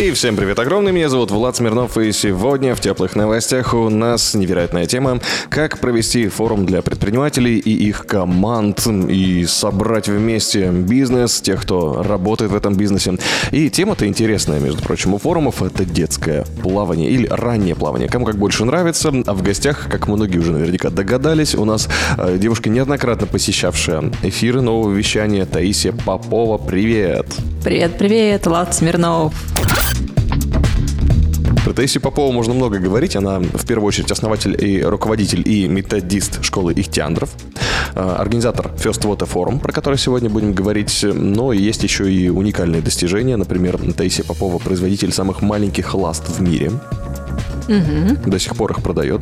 И всем привет огромный, меня зовут Влад Смирнов, и сегодня в теплых новостях у нас невероятная тема, как провести форум для предпринимателей и их команд, и собрать вместе бизнес, тех, кто работает в этом бизнесе. И тема-то интересная, между прочим, у форумов это детское плавание или раннее плавание, кому как больше нравится, а в гостях, как многие уже наверняка догадались, у нас э, девушка, неоднократно посещавшая эфиры нового вещания, Таисия Попова, привет! Привет, привет, Влад Смирнов. Про Таисию Попову можно много говорить. Она, в первую очередь, основатель и руководитель и методист школы Ихтиандров, э, организатор First Water Forum, про который сегодня будем говорить. Но есть еще и уникальные достижения. Например, Таисия Попова – производитель самых маленьких ласт в мире. Угу. До сих пор их продает.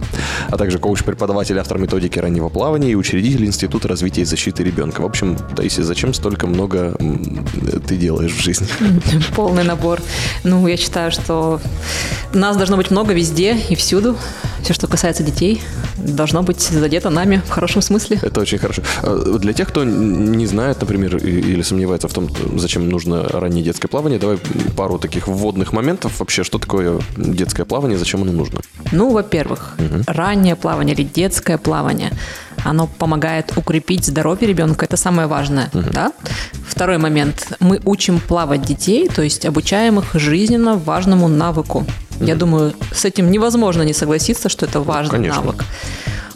А также коуч-преподаватель, автор методики раннего плавания и учредитель Института развития и защиты ребенка. В общем, Таисия, зачем столько много ты делаешь в жизни? Полный набор. Ну, я считаю, что нас должно быть много везде и всюду. Все, что касается детей, должно быть задето нами в хорошем смысле. Это очень хорошо. А, для тех, кто не знает, например, или сомневается в том, зачем нужно раннее детское плавание, давай пару таких вводных моментов. Вообще, что такое детское плавание, зачем оно нужно? Ну, во-первых, угу. раннее плавание или детское плавание оно помогает укрепить здоровье ребенка, это самое важное. Угу. Да? Второй момент. Мы учим плавать детей, то есть обучаем их жизненно важному навыку. Я думаю, с этим невозможно не согласиться, что это важный Конечно. навык.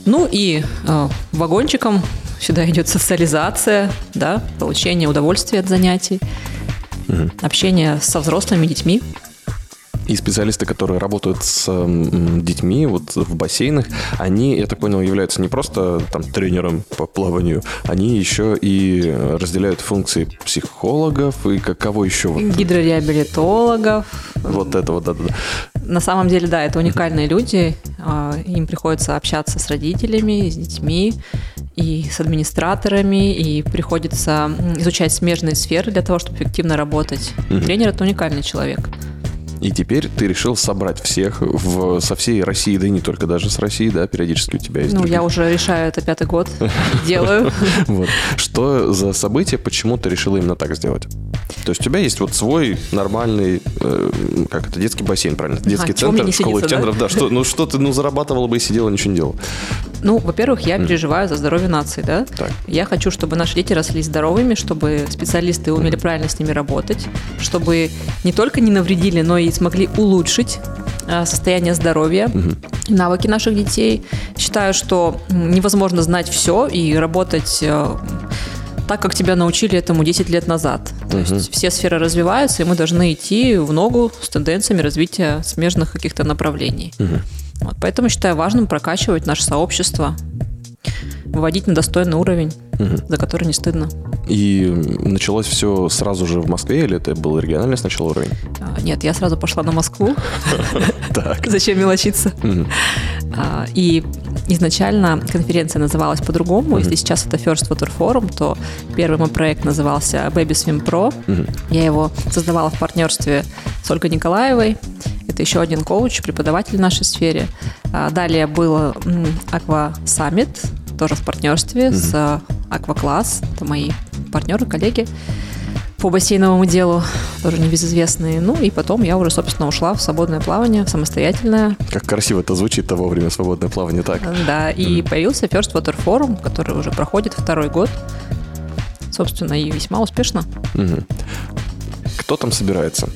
Ну и э, вагончиком сюда идет социализация, да, получение удовольствия от занятий, угу. общение со взрослыми детьми. И специалисты, которые работают с детьми вот в бассейнах, они, я так понял, являются не просто там тренером по плаванию, они еще и разделяют функции психологов и кого еще? Вот? Гидрореабилитологов. Вот это вот, да-да-да. На самом деле, да, это уникальные люди. А, им приходится общаться с родителями, с детьми и с администраторами, и приходится изучать смежные сферы для того, чтобы эффективно работать. Mm-hmm. Тренер – это уникальный человек. И теперь ты решил собрать всех в, со всей России, да и не только даже с России, да, периодически у тебя есть. Ну, других. я уже решаю это пятый год, делаю. Что за событие, почему ты решила именно так сделать? То есть у тебя есть вот свой нормальный, э, как это, детский бассейн, правильно? Детский центр, школа центров, да? Что, ну что ты, ну зарабатывала бы и сидела, ничего не делала. Ну, во-первых, я переживаю за здоровье нации, да? Так. Я хочу, чтобы наши дети росли здоровыми, чтобы специалисты умели правильно с ними работать, чтобы не только не навредили, но и смогли улучшить э, состояние здоровья, угу. навыки наших детей. Считаю, что невозможно знать все и работать э, так, как тебя научили этому 10 лет назад. То угу. есть все сферы развиваются, и мы должны идти в ногу с тенденциями развития смежных каких-то направлений. Угу. Вот, поэтому считаю важным прокачивать наше сообщество, выводить на достойный уровень, угу. за который не стыдно. И началось все сразу же в Москве, или это был региональный сначала уровень? А, нет, я сразу пошла на Москву. Зачем мелочиться? А, и изначально конференция называлась по-другому. Если сейчас это First Water Forum, то первый мой проект назывался Baby Swim Pro. Я его создавала в партнерстве с Ольгой Николаевой. Это еще один коуч, преподаватель в нашей сфере. А, далее был Aqua Summit, тоже в партнерстве mm-hmm. с Aqua Class. Это мои партнеры, коллеги по бассейновому делу, тоже небезызвестные. Ну и потом я уже, собственно, ушла в свободное плавание, самостоятельное. Как красиво это звучит-то вовремя свободное плавание, так? Да, и mm. появился First Water Forum, который уже проходит второй год. Собственно, и весьма успешно. Угу. Кто там собирается?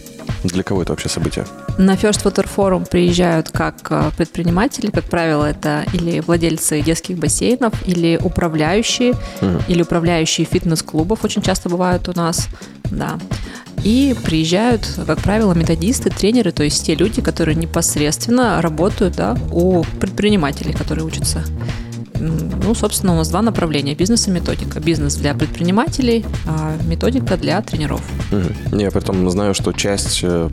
Для кого это вообще событие? На First Water Forum приезжают как э, предприниматели, как правило, это или владельцы детских бассейнов, или управляющие, угу. или управляющие фитнес-клубов очень часто бывают у нас, да. И приезжают, как правило, методисты, тренеры, то есть те люди, которые непосредственно работают да, у предпринимателей, которые учатся ну, собственно, у нас два направления. Бизнес и методика. Бизнес для предпринимателей, а методика для тренеров. Угу. Я потом знаю, что часть э,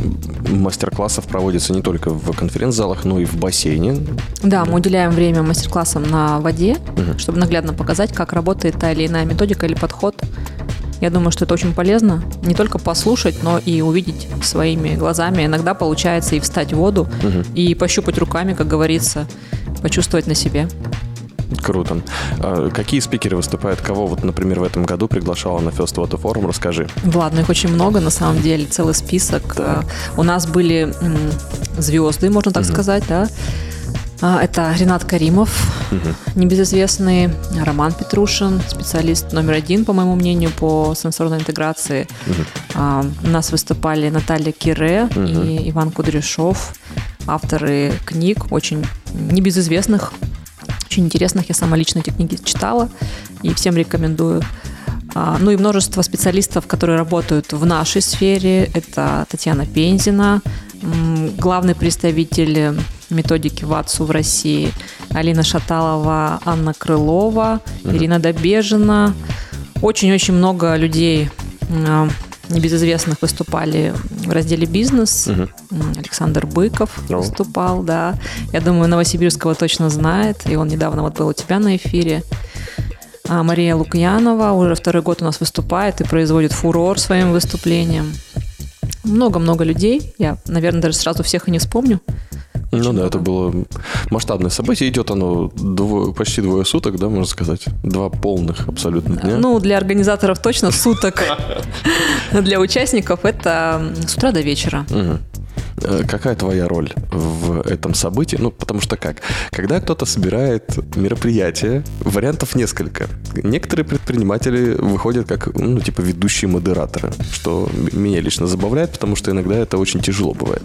мастер-классов проводится не только в конференц-залах, но и в бассейне. Да, мы уделяем время мастер-классам на воде, угу. чтобы наглядно показать, как работает та или иная методика или подход Я думаю, что это очень полезно. Не только послушать, но и увидеть своими глазами. Иногда получается и встать в воду, и пощупать руками, как говорится, почувствовать на себе. Круто. А какие спикеры выступают? Кого вот, например, в этом году приглашала на First Water Forum? Расскажи. Ладно, их очень много, на самом деле, целый список. А, У нас были звезды, можно так сказать, да. А, Это Ренат Каримов, небезызвестный, Роман Петрушин, специалист номер один, по моему мнению, по сенсорной интеграции. А, У нас выступали Наталья Кире и Иван Кудряшов, авторы книг, очень небезызвестных, очень интересных. Я сама лично эти книги читала и всем рекомендую. А, Ну и множество специалистов, которые работают в нашей сфере. Это Татьяна Пензина, главный представитель методики ВАТСУ в России, Алина Шаталова, Анна Крылова, Ирина Добежина. Очень-очень много людей м, небезызвестных выступали в разделе «Бизнес». М, Александр Быков О. выступал, да. Я думаю, Новосибирского точно знает, и он недавно вот был у тебя на эфире. А Мария Лукьянова уже второй год у нас выступает и производит фурор своим выступлением. Много-много людей. Я, наверное, даже сразу всех и не вспомню. Ну да, это было масштабное событие. Идет оно двое- почти двое суток, да, можно сказать. Два полных абсолютно дня. Ну, для организаторов точно суток. Для участников это с утра до вечера. Э, Какая твоя роль в этом событии? Ну, потому что как? Когда кто-то собирает мероприятие, вариантов несколько. Некоторые предприниматели выходят как, ну, типа, ведущие модераторы, что меня лично забавляет, потому что иногда это очень тяжело бывает.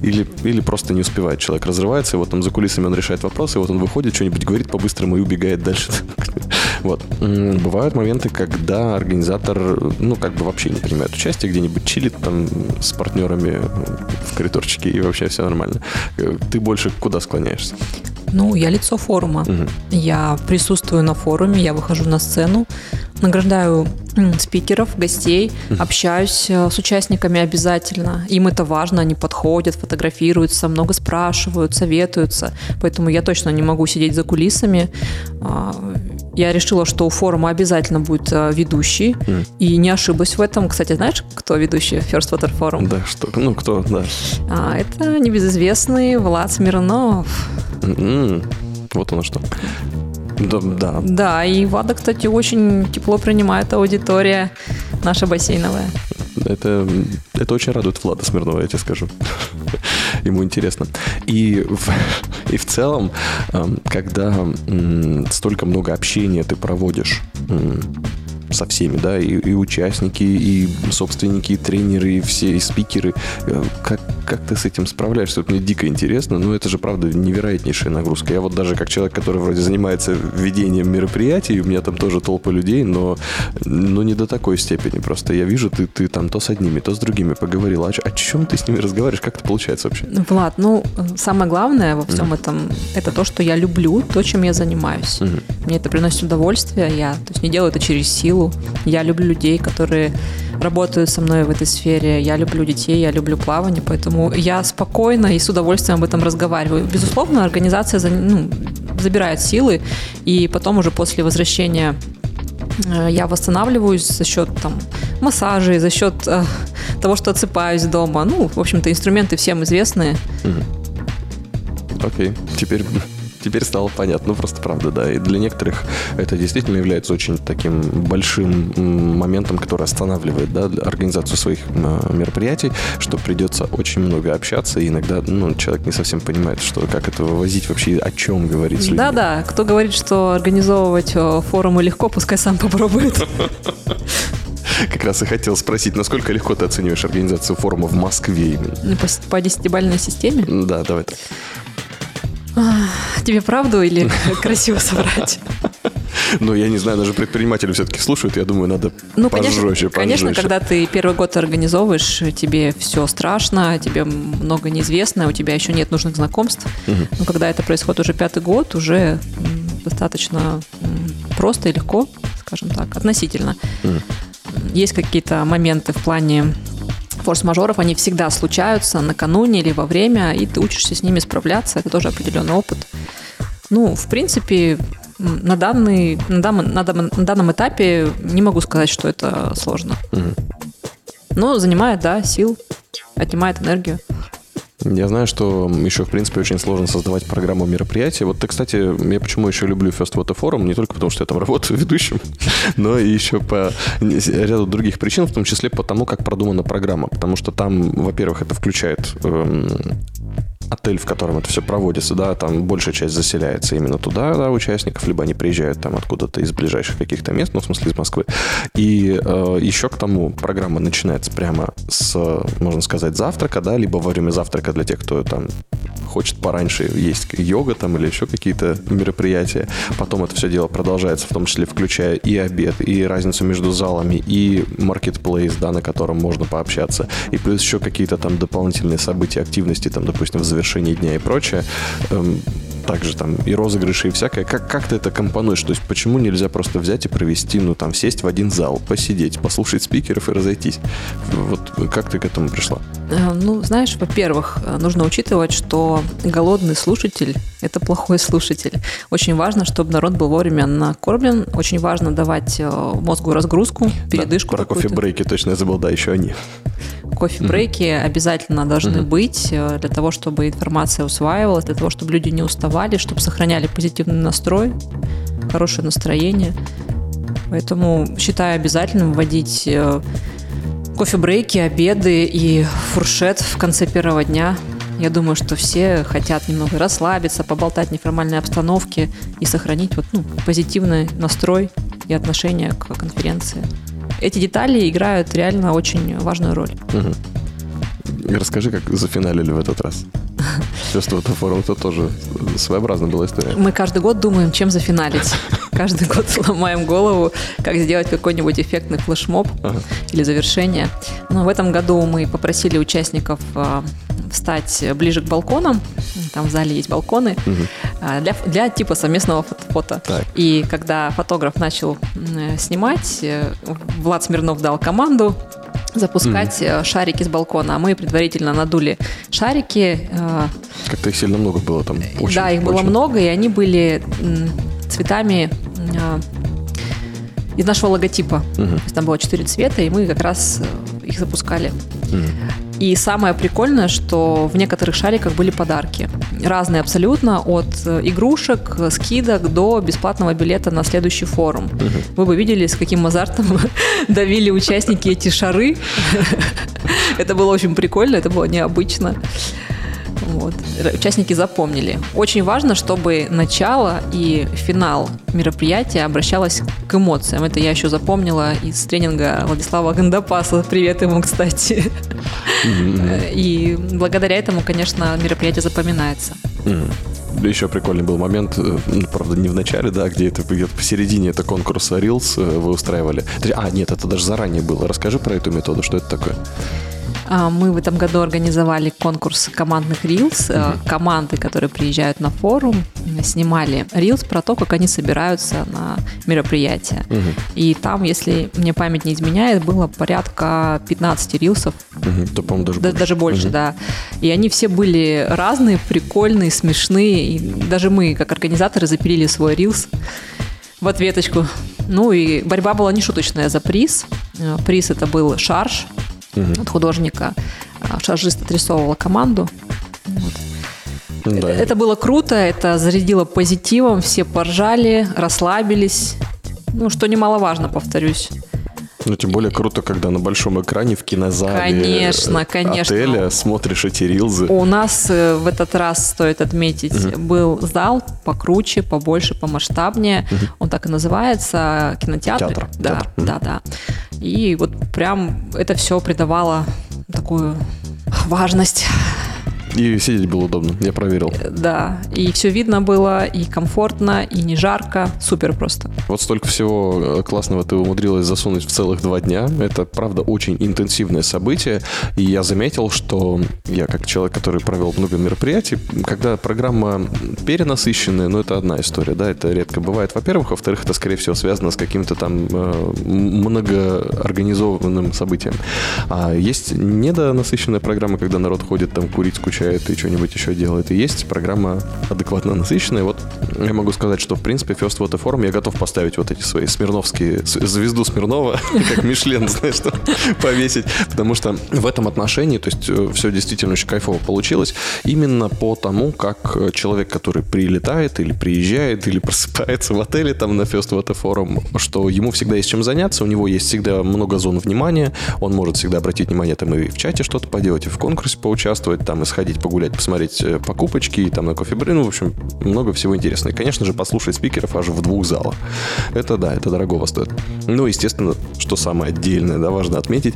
Или, или просто не успевает. Человек разрывается, и вот там за кулисами он решает вопросы, и вот он выходит, что-нибудь говорит по-быстрому и убегает дальше. Вот. Бывают моменты, когда организатор, ну, как бы вообще не принимает участие, где-нибудь чилит там с партнерами в коридорчике, и вообще все нормально. Э, Ты больше куда склоняешься? Ну, я лицо форума. Я присутствую на форуме, я выхожу на сцену, награждаю спикеров, гостей, общаюсь э, с участниками обязательно. Им это важно, они подходят, фотографируются, много спрашивают, советуются. Поэтому я точно не могу сидеть за кулисами. Я решила, что у форума обязательно будет э, ведущий, и не ошиблась в этом. Кстати, знаешь, кто ведущий First Water Forum? Да, что? Ну, кто, да. А, это небезызвестный Влад Смирнов. М, Вот оно что. Да, да. Да, и Влада, кстати, очень тепло принимает аудитория наша бассейновая. Это, это очень радует Влада Смирнова, я тебе скажу. Ему интересно. И в, и в целом, эм, когда столько много общения ты проводишь со всеми, да, и, и участники, и собственники, и тренеры, и все, и спикеры, э, как, как ты с этим справляешься? Вот мне дико интересно, но это же, правда, невероятнейшая нагрузка. Я вот даже как человек, который вроде занимается ведением мероприятий, у меня там тоже толпа людей, но, но не до такой степени. Просто я вижу, ты, ты там то с одними, то с другими поговорил. А о чем ты с ними разговариваешь? Как это получается вообще? Влад, ну, самое главное во всем этом, это то, что я люблю, то, чем я занимаюсь. Мне это приносит удовольствие, я то есть, не делаю это через силу. Я люблю людей, которые работают со мной в этой сфере. Я люблю детей, я люблю плавание, поэтому я спокойно и с удовольствием об этом разговариваю. Безусловно, организация за- ну, забирает силы, и потом уже после возвращения э, я восстанавливаюсь за счет там массажей, за счет э, того, что отсыпаюсь дома. Ну, в общем-то, инструменты всем известные. Окей, теперь, теперь стало понятно. Ну, просто правда, да. И для некоторых это действительно является очень таким большим моментом, который останавливает да, организацию своих мероприятий, что придется очень много общаться, и иногда ну, человек не совсем понимает, что, как это вывозить вообще, о чем говорить с людьми. Да-да, кто говорит, что организовывать э, форумы легко, пускай сам попробует. Как раз и хотел спросить, насколько легко ты оцениваешь организацию форума в Москве именно? Ну, По, по десятибалльной системе. Да, давай так. Тебе правду или красиво соврать? Но я не знаю, даже предприниматели все-таки слушают, я думаю, надо Ну, конечно, пожестче, конечно, пожестче. когда ты первый год организовываешь, тебе все страшно, тебе много неизвестно, у тебя еще нет нужных знакомств. Но когда это происходит уже пятый год, уже достаточно просто и легко, скажем так, относительно. Есть какие-то моменты в плане форс-мажоров, они всегда случаются накануне или во время, и ты учишься с ними справляться, это тоже определенный опыт. Ну, в принципе, на, данный, на, дан- на дан- на данном этапе не могу сказать, что это сложно. Но занимает, да, сил, отнимает энергию. Я знаю, что еще, в принципе, очень сложно создавать программу мероприятия. Вот ты, кстати, я почему еще люблю First Photo Forum, не только потому, что я там работаю ведущим, но и еще по ряду других причин, в том числе по тому, как продумана программа. Потому что там, во-первых, это включает эм, отель, в котором это все проводится, да, там большая часть заселяется именно туда, да, участников, либо они приезжают там откуда-то из ближайших каких-то мест, ну, в смысле из Москвы. И э, еще к тому программа начинается прямо с, можно сказать, завтрака, да, либо во время завтрака для тех, кто там хочет пораньше есть йога там или еще какие-то мероприятия. Потом это все дело продолжается, в том числе включая и обед, и разницу между залами, и маркетплейс, да, на котором можно пообщаться, и плюс еще какие-то там дополнительные события, активности, там, допустим, в завершении дня и прочее. Эм, также там и розыгрыши, и всякое. Как, как ты это компонуешь? То есть почему нельзя просто взять и провести, ну там, сесть в один зал, посидеть, послушать спикеров и разойтись? Вот как ты к этому пришла? Э, Ну, знаешь, во-первых, э, нужно учитывать, что голодный слушатель – это плохой слушатель. Очень важно, чтобы народ был вовремя накормлен. Очень важно давать э, мозгу разгрузку, передышку. Да, про кофе-брейки точно я забыл, да, еще они. Кофе-брейки обязательно должны быть э, для того, чтобы информация усваивалась, для того, чтобы люди не уставали, чтобы сохраняли позитивный настрой, хорошее настроение. Поэтому считаю обязательным вводить э, кофе-брейки, обеды и фуршет в конце первого дня. Я думаю, что все хотят немного расслабиться, поболтать в неформальной обстановке и сохранить вот, ну, позитивный настрой и отношение к конференции. Эти детали играют реально очень важную роль. Расскажи, как зафиналили в этот раз. Чувство это форум, это тоже своеобразная была история. Мы каждый год думаем, чем зафиналить. Каждый год ломаем голову, как сделать какой-нибудь эффектный флешмоб Ага. или завершение. Но в этом году мы попросили участников а, встать ближе к балконам. Там в зале есть балконы а, для, для типа совместного фото. Так. И когда фотограф начал м, снимать, э, Влад Смирнов дал команду запускать э, шарики с балкона. А мы предварительно надули шарики, э, Как-то их сильно много было там. Очень, да, их было очень. много, и они были цветами из нашего логотипа. То есть там было четыре цвета, и мы как раз э, их запускали. И самое прикольное, что в некоторых шариках были подарки. Разные абсолютно, от э, игрушек, скидок до бесплатного билета на следующий форум. Вы бы видели, с каким азартом давили участники эти шары. Это было очень прикольно, это было необычно. Вот. Участники запомнили. Очень важно, чтобы начало и финал мероприятия обращалось к эмоциям. Это я еще запомнила из тренинга Владислава Гандапаса. Привет ему, кстати. И благодаря этому, конечно, мероприятие запоминается. Еще прикольный был момент, э, ну, правда, не в начале, да, где это где-то посередине это конкурса Reels э, вы устраивали. А, нет, это даже заранее было. Расскажи про эту методу, что это такое? А, Мы в этом году организовали конкурс командных рилс. Э, Команды, которые приезжают на форум, снимали рилс про то, как они собираются на мероприятие. И там, если мне память не изменяет, было порядка 15 рилсов Мгм, То, по-моему, даже Да- больше. даже больше, да. И они все были разные, прикольные, смешные. И даже мы, как организаторы, запилили свой рилс в ответочку. Ну и борьба была не шуточная за приз. Э, Приз это был шарж от художника. А Шаржист отрисовывала команду. Вот. Да. Это было круто, это зарядило позитивом, все поржали, расслабились. Ну, что немаловажно, повторюсь. Ну, тем более круто, когда на большом экране в кинозале Конечно, э, конечно. отеля смотришь эти рилзы. У нас э, в этот раз, стоит отметить, был зал покруче, побольше, помасштабнее. Он так и называется, кинотеатр. Театр, Да, театр. Да, да. И вот прям это все придавало такую важность. И сидеть было удобно, я проверил. Да, и все видно было, и комфортно, и не жарко. Супер просто. Вот столько всего э, классного ты умудрилась засунуть в целых два дня. Это, правда, очень интенсивное событие. И я заметил, что я, как человек, который провел много мероприятий, когда программа перенасыщенная, ну, это одна история, да, это редко бывает. Во-первых, во-вторых, это, скорее всего, связано с каким-то там э, многоорганизованным событием. А есть недонасыщенная программа, когда народ ходит там курить, скучает отвлекает и что-нибудь еще делает. И есть программа адекватно насыщенная. Вот я могу сказать, что, в принципе, First Water Forum я готов поставить вот эти свои смирновские, звезду Смирнова, как Мишлен, знаешь, что повесить. Потому что в этом отношении, то есть все действительно очень кайфово получилось. Именно по тому, как э, человек, который прилетает или приезжает, или просыпается в отеле там на First Water Forum, что ему всегда есть чем заняться, у него есть всегда много зон внимания, он может всегда обратить внимание там и в чате что-то поделать, и в конкурсе поучаствовать, там и сходить погулять, посмотреть э, покупочки, и там на кофе ну, в общем, много всего интересного. И, конечно же, послушать спикеров аж в двух залах. Это да, это дорогого стоит. Ну, естественно, что самое отдельное, да, важно отметить,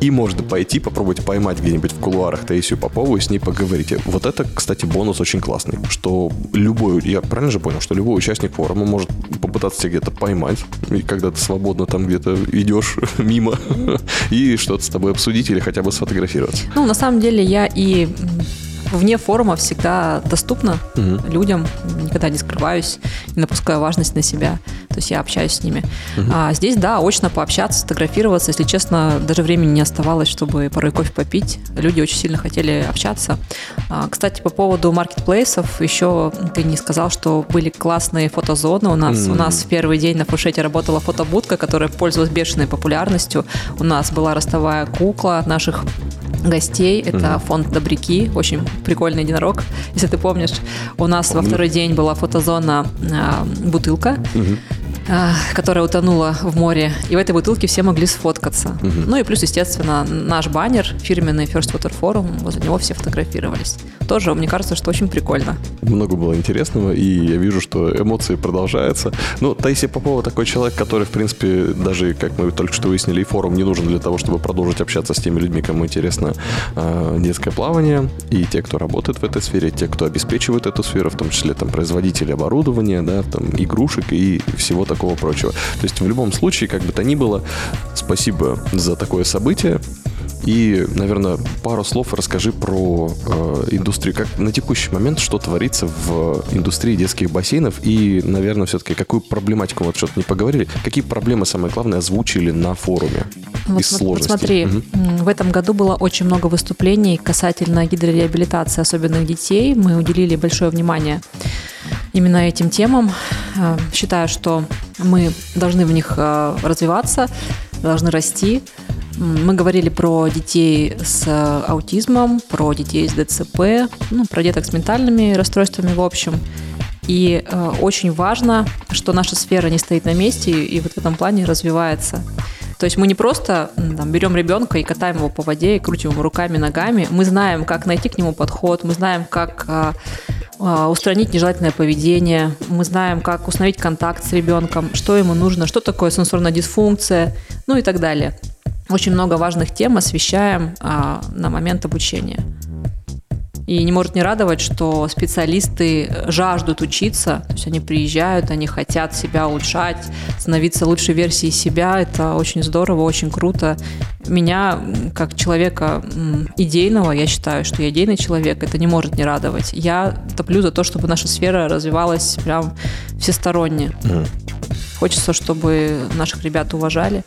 и можно пойти попробовать поймать где-нибудь в кулуарах Таисию Попову и с ней поговорить. Вот это, кстати, бонус очень классный, что любой, я правильно же понял, что любой участник форума может попытаться тебя где-то поймать, и когда ты свободно там где-то идешь мимо, и что-то с тобой обсудить или хотя бы сфотографироваться. Ну, на самом деле, я и вне форума всегда доступна людям, никогда не скрываюсь, не напускаю важность на себя. То есть я общаюсь с ними. А здесь, да, очно пообщаться, сфотографироваться. Если честно, даже времени не оставалось, чтобы порой кофе попить. Люди очень сильно хотели общаться. А, Кстати, по поводу маркетплейсов, еще ты не сказал, что были классные фотозоны у нас. У нас в первый день на фуршете работала фотобудка, которая пользовалась бешеной популярностью. У нас была ростовая кукла наших гостей. Это фонд Добряки, очень прикольный единорог, если ты помнишь. У нас во второй день была фотозона а, бутылка, а, которая утонула в море. И в этой бутылке все могли сфоткаться. Ну и плюс, естественно, наш баннер, фирменный First Water Forum, возле него все фотографировались. Тоже, мне кажется, что очень прикольно. Много было интересного, и я вижу, что эмоции продолжаются. Ну, Таисия Попова такой человек, который, в принципе, даже, как мы только что выяснили, и форум не нужен для того, чтобы продолжить общаться с теми людьми, кому интересно э, детское плавание, и те, кто работает в этой сфере, те, кто обеспечивает эту сферу, в том числе там производители оборудования, да, там игрушек и всего такого прочего. То есть в любом случае, как бы то ни было, спасибо за такое событие. И, наверное, пару слов расскажи про э, индустрию. Как на текущий момент что творится в индустрии детских бассейнов? И, наверное, все-таки какую проблематику, вот что-то не поговорили, какие проблемы, самое главное, озвучили на форуме Вот из см- сложностей? смотри, м, в этом году было очень много выступлений касательно гидрореабилитации особенных детей. Мы уделили большое внимание именно этим темам. Э, Считаю, что мы должны в них э, развиваться, должны расти. Мы говорили про детей с э, аутизмом, про детей с ДЦП, ну, про деток с ментальными расстройствами в общем. И э, очень важно, что наша сфера не стоит на месте и, и вот в этом плане развивается. То есть мы не просто там, берем ребенка и катаем его по воде и крутим его руками, ногами. Мы знаем, как найти к нему подход, мы знаем, как а, устранить нежелательное поведение, мы знаем, как установить контакт с ребенком, что ему нужно, что такое сенсорная дисфункция, ну и так далее. Очень много важных тем освещаем а, на момент обучения. И не может не радовать, что специалисты жаждут учиться, то есть они приезжают, они хотят себя улучшать, становиться лучшей версией себя. Это очень здорово, очень круто. Меня, как человека идейного, я считаю, что я идейный человек, это не может не радовать. Я топлю за то, чтобы наша сфера развивалась прям всесторонне. Мгм. Хочется, чтобы наших ребят уважали,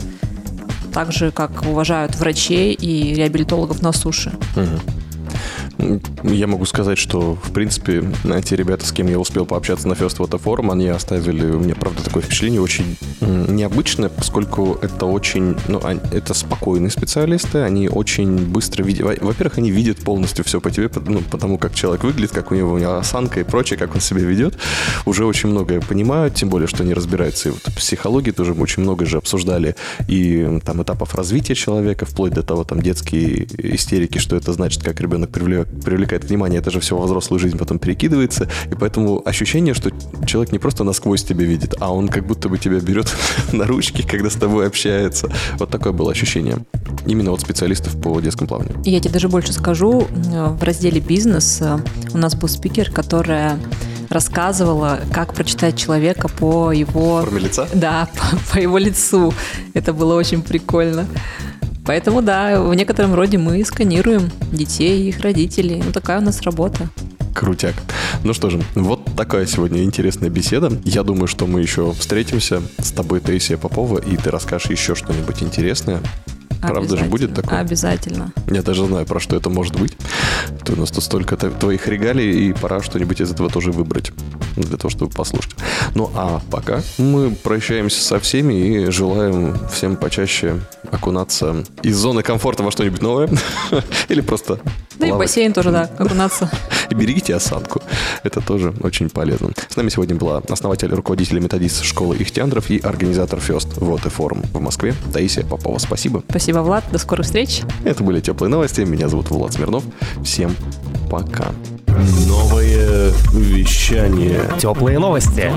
так же, как уважают врачей и реабилитологов на суше. Мгм. Я могу сказать, что, в принципе, те ребята, с кем я успел пообщаться на First Water Forum, они оставили у меня, правда, такое впечатление очень необычное, поскольку это очень, ну, ань- это спокойные специалисты, они очень быстро видят, во- во-первых, они видят полностью все по тебе, ну, потому как человек выглядит, как у него, у него осанка и прочее, как он себя ведет, уже очень многое понимают, тем более, что они разбираются и вот в психологии тоже очень много же обсуждали и там этапов развития человека, вплоть до того, там, детские истерики, что это значит, как ребенок привлек- привлекает внимание, это же все во взрослую жизнь потом перекидывается, и поэтому ощущение, что человек не просто насквозь тебя видит, а он как будто бы тебя берет на ручки, когда с тобой общается. Вот такое было ощущение. Именно от специалистов по детскому плаванию. Я тебе даже больше скажу, в разделе «Бизнес» у нас был спикер, которая рассказывала, как прочитать человека по его... Форме лица? Да, по, по его лицу. Это было очень прикольно. Поэтому, да, в некотором роде мы сканируем детей и их родителей. Ну, такая у нас работа. Крутяк. Ну что же, вот такая сегодня интересная беседа. Я думаю, что мы еще встретимся с тобой, Таисия Попова, и ты расскажешь еще что-нибудь интересное. Правда же будет такое? Обязательно. Я даже знаю, про что это может быть. ты, у нас тут столько твоих регалий, и пора что-нибудь из этого тоже выбрать для того, чтобы послушать. Ну а пока мы прощаемся со всеми и желаем всем почаще окунаться из зоны комфорта во что-нибудь новое. Или просто Да и в бассейн тоже, да, окунаться. И берегите осадку. Это тоже очень полезно. С нами сегодня была основатель, руководитель методист школы Ихтиандров и организатор Фест Вот и форум в Москве Таисия Попова. Спасибо. Спасибо, Влад. До скорых встреч. Это были теплые новости. Меня зовут Влад Смирнов. Всем пока. Новое вещание. Теплые новости.